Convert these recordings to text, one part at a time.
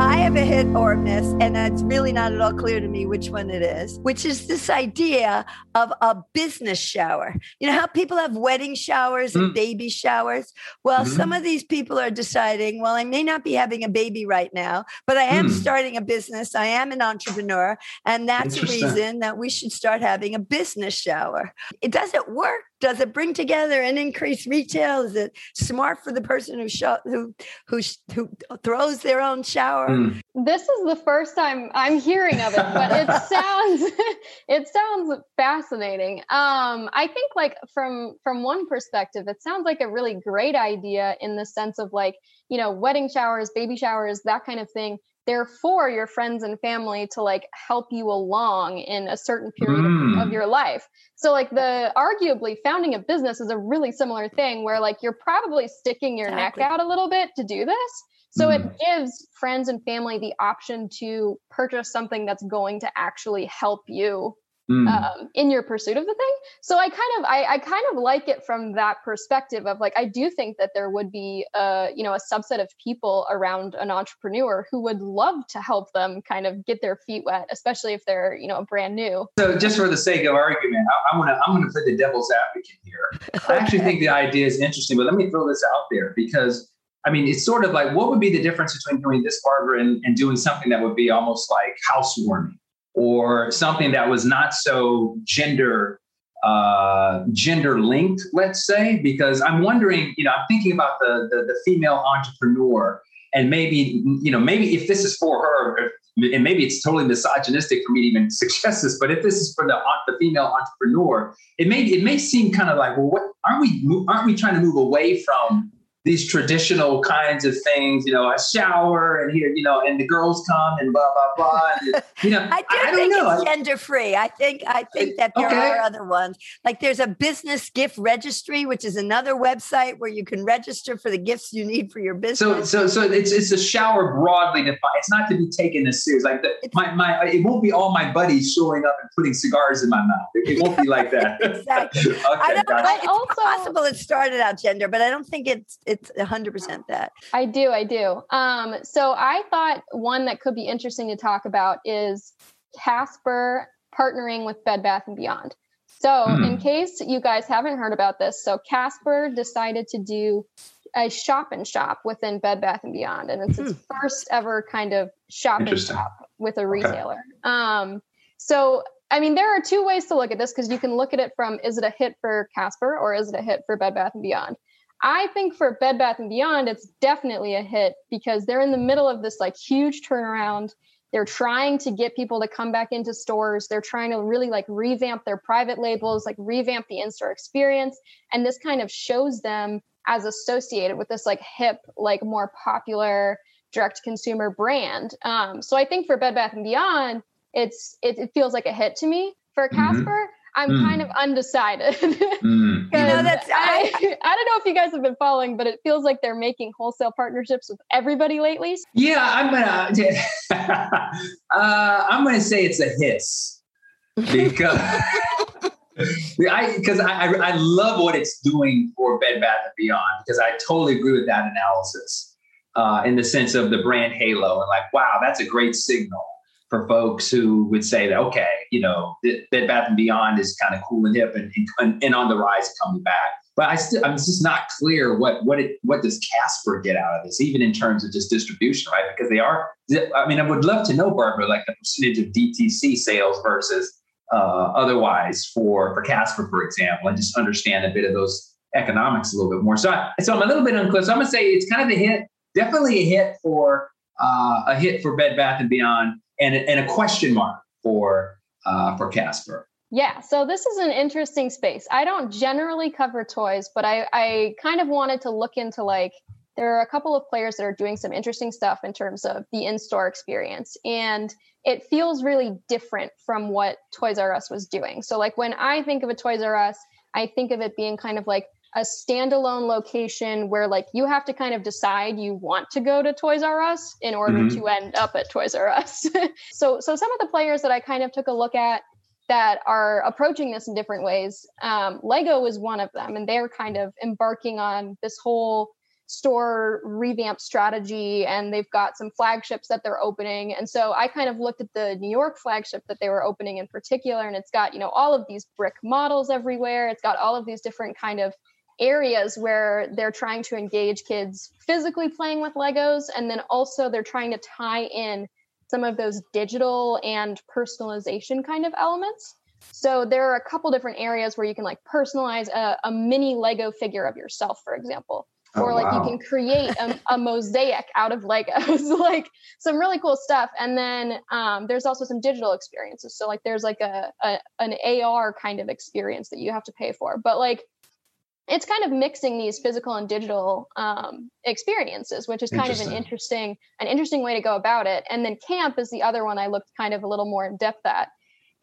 I have a hit or a miss, and it's really not at all clear to me which one it is, which is this idea of a business shower. You know how people have wedding showers and mm. baby showers? Well, mm-hmm. some of these people are deciding, well, I may not be having a baby right now, but I am mm. starting a business. I am an entrepreneur. And that's a reason that we should start having a business shower. It doesn't work does it bring together and increase retail? Is it smart for the person who sh- who who who throws their own shower? Mm. This is the first time I'm hearing of it, but it sounds it sounds fascinating. Um, I think like from from one perspective, it sounds like a really great idea in the sense of like you know wedding showers, baby showers, that kind of thing they're for your friends and family to like help you along in a certain period mm. of, of, mm. your life so like the arguably founding a business is a really similar thing where like you're probably sticking your exactly. neck out a little bit to do this so mm. it gives friends and family the option to purchase something that's going to actually help you mm. um, in your pursuit of the thing. So I kind of I, I kind of like it from that perspective of like I do think that there would be a you know a subset of people around an entrepreneur who would love to help them kind of get their feet wet, especially if they're you know brand new. So just for the sake of argument, I, am gonna I'm gonna play the devil's advocate here. I actually think the idea is interesting, but let me throw this out there because I mean, it's sort of like what would be the difference between doing this, Barbara, and, and doing something that would be almost like housewarming? Or something that was not so gender uh, gender linked, let's say, because I'm wondering, you know, I'm thinking about the, the, the female entrepreneur, and maybe, you know, maybe if this is for her, and maybe it's totally misogynistic for me to even suggest this, but if this is for the the female entrepreneur, it may it may seem kind of like, well, what aren't we aren't we trying to move away from these traditional kinds of things, you know, a shower and here, you know, and the girls come and blah blah blah. And, you know, I do I, think I it's gender free. I think I think that there okay. are other ones. Like there's a business gift registry, which is another website where you can register for the gifts you need for your business. So so so it's it's a shower broadly defined. It's not to be taken as serious. Like the, my my it won't be all my buddies showing up and putting cigars in my mouth. It, it won't be like that. exactly. okay, I don't, gotcha. it's also, possible it started out gender, but I don't think it's it's 100% that. I do. I do. Um, so I thought one that could be interesting to talk about is Casper partnering with Bed Bath and Beyond. So, hmm. in case you guys haven't heard about this, so Casper decided to do a shop and shop within Bed Bath and Beyond, and it's its hmm. first ever kind of shop and shop with a retailer. Okay. Um, so, I mean, there are two ways to look at this because you can look at it from is it a hit for Casper or is it a hit for Bed Bath and Beyond? I think for Bed Bath and Beyond, it's definitely a hit because they're in the middle of this like huge turnaround. They're trying to get people to come back into stores. They're trying to really like revamp their private labels, like revamp the in-store experience. And this kind of shows them as associated with this like hip, like more popular direct consumer brand. Um, so I think for Bed Bath and Beyond, it's it, it feels like a hit to me. For mm-hmm. Casper, mm-hmm I'm mm. kind of undecided. mm. You know, that's I, I don't know if you guys have been following, but it feels like they're making wholesale partnerships with everybody lately. Yeah, I'm gonna uh, I'm gonna say it's a hiss because I because I, I, I love what it's doing for Bed Bath and Beyond because I totally agree with that analysis. Uh, in the sense of the brand halo and like, wow, that's a great signal for folks who would say that okay, you know, Bed Bath and Beyond is kind of cool and hip and, and, and on the rise coming back. But I still, I'm just not clear what what it what does Casper get out of this, even in terms of just distribution, right? Because they are, I mean, I would love to know, Barbara, like the percentage of DTC sales versus uh, otherwise for for Casper, for example, and just understand a bit of those economics a little bit more. So, I, so I'm a little bit unclear. So I'm gonna say it's kind of a hit, definitely a hit for uh, a hit for Bed Bath and Beyond and, and a question mark for uh, for Casper. Yeah, so this is an interesting space. I don't generally cover toys, but I, I kind of wanted to look into like there are a couple of players that are doing some interesting stuff in terms of the in-store experience and it feels really different from what Toys R Us was doing. So like when I think of a Toys R Us, I think of it being kind of like a standalone location where like you have to kind of decide you want to go to Toys R Us in order mm-hmm. to end up at Toys R Us. so so some of the players that I kind of took a look at that are approaching this in different ways. Um, Lego is one of them, and they're kind of embarking on this whole store revamp strategy and they've got some flagships that they're opening and so i kind of looked at the new york flagship that they were opening in particular and it's got you know all of these brick models everywhere it's got all of these different kind of areas where they're trying to engage kids physically playing with legos and then also they're trying to tie in some of those digital and personalization kind of elements. So there are a couple different areas where you can like personalize a, a mini lego figure of yourself for example. Oh, or like wow. you can create a, a, mosaic out of legos like some really cool stuff. And then um, there's also some digital experiences. So like there's like a, a, an ar kind of experience that you have to pay for. But like it's kind of mixing these physical and digital um, experiences which is kind of an interesting an interesting way to go about it and then camp is the other one i looked kind of a little more in depth at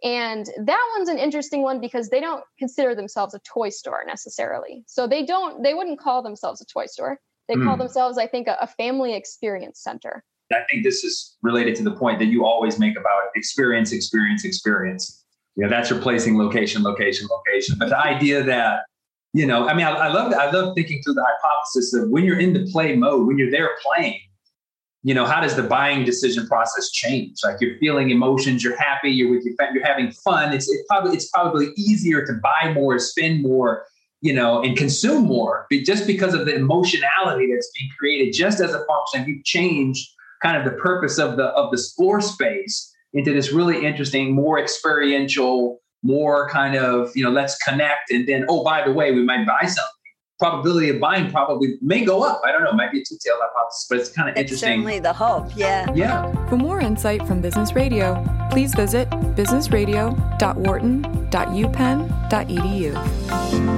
and that one's an interesting one because they don't consider themselves a toy store necessarily. So they don't, they wouldn't call themselves a toy store. They mm. call hmm. themselves, I think, a, a family experience center. I think this is related to the point that you always make about experience, experience, experience. You know, that's replacing location, location, location. But the idea that, you know, I mean, I, I love I love thinking through the hypothesis of when you're in the play mode, when you're there playing, you know, how does the buying decision process change? Like you're feeling emotions, you're happy, you're with your you're having fun. It's it probably it's probably easier to buy more, spend more, you know, and consume more, but just because of the emotionality that's being created. Just as a function, you've changed kind of the purpose of the of the floor space into this really interesting, more experiential, more kind of you know, let's connect, and then oh by the way, we might buy something probability of buying probably may go up. I don't know. It might be a two-tailed hypothesis, but it's kind of interesting. Certainly the hope. Yeah. Yeah. For more insight from Business Radio, please visit businessradio.wharton.upenn.edu.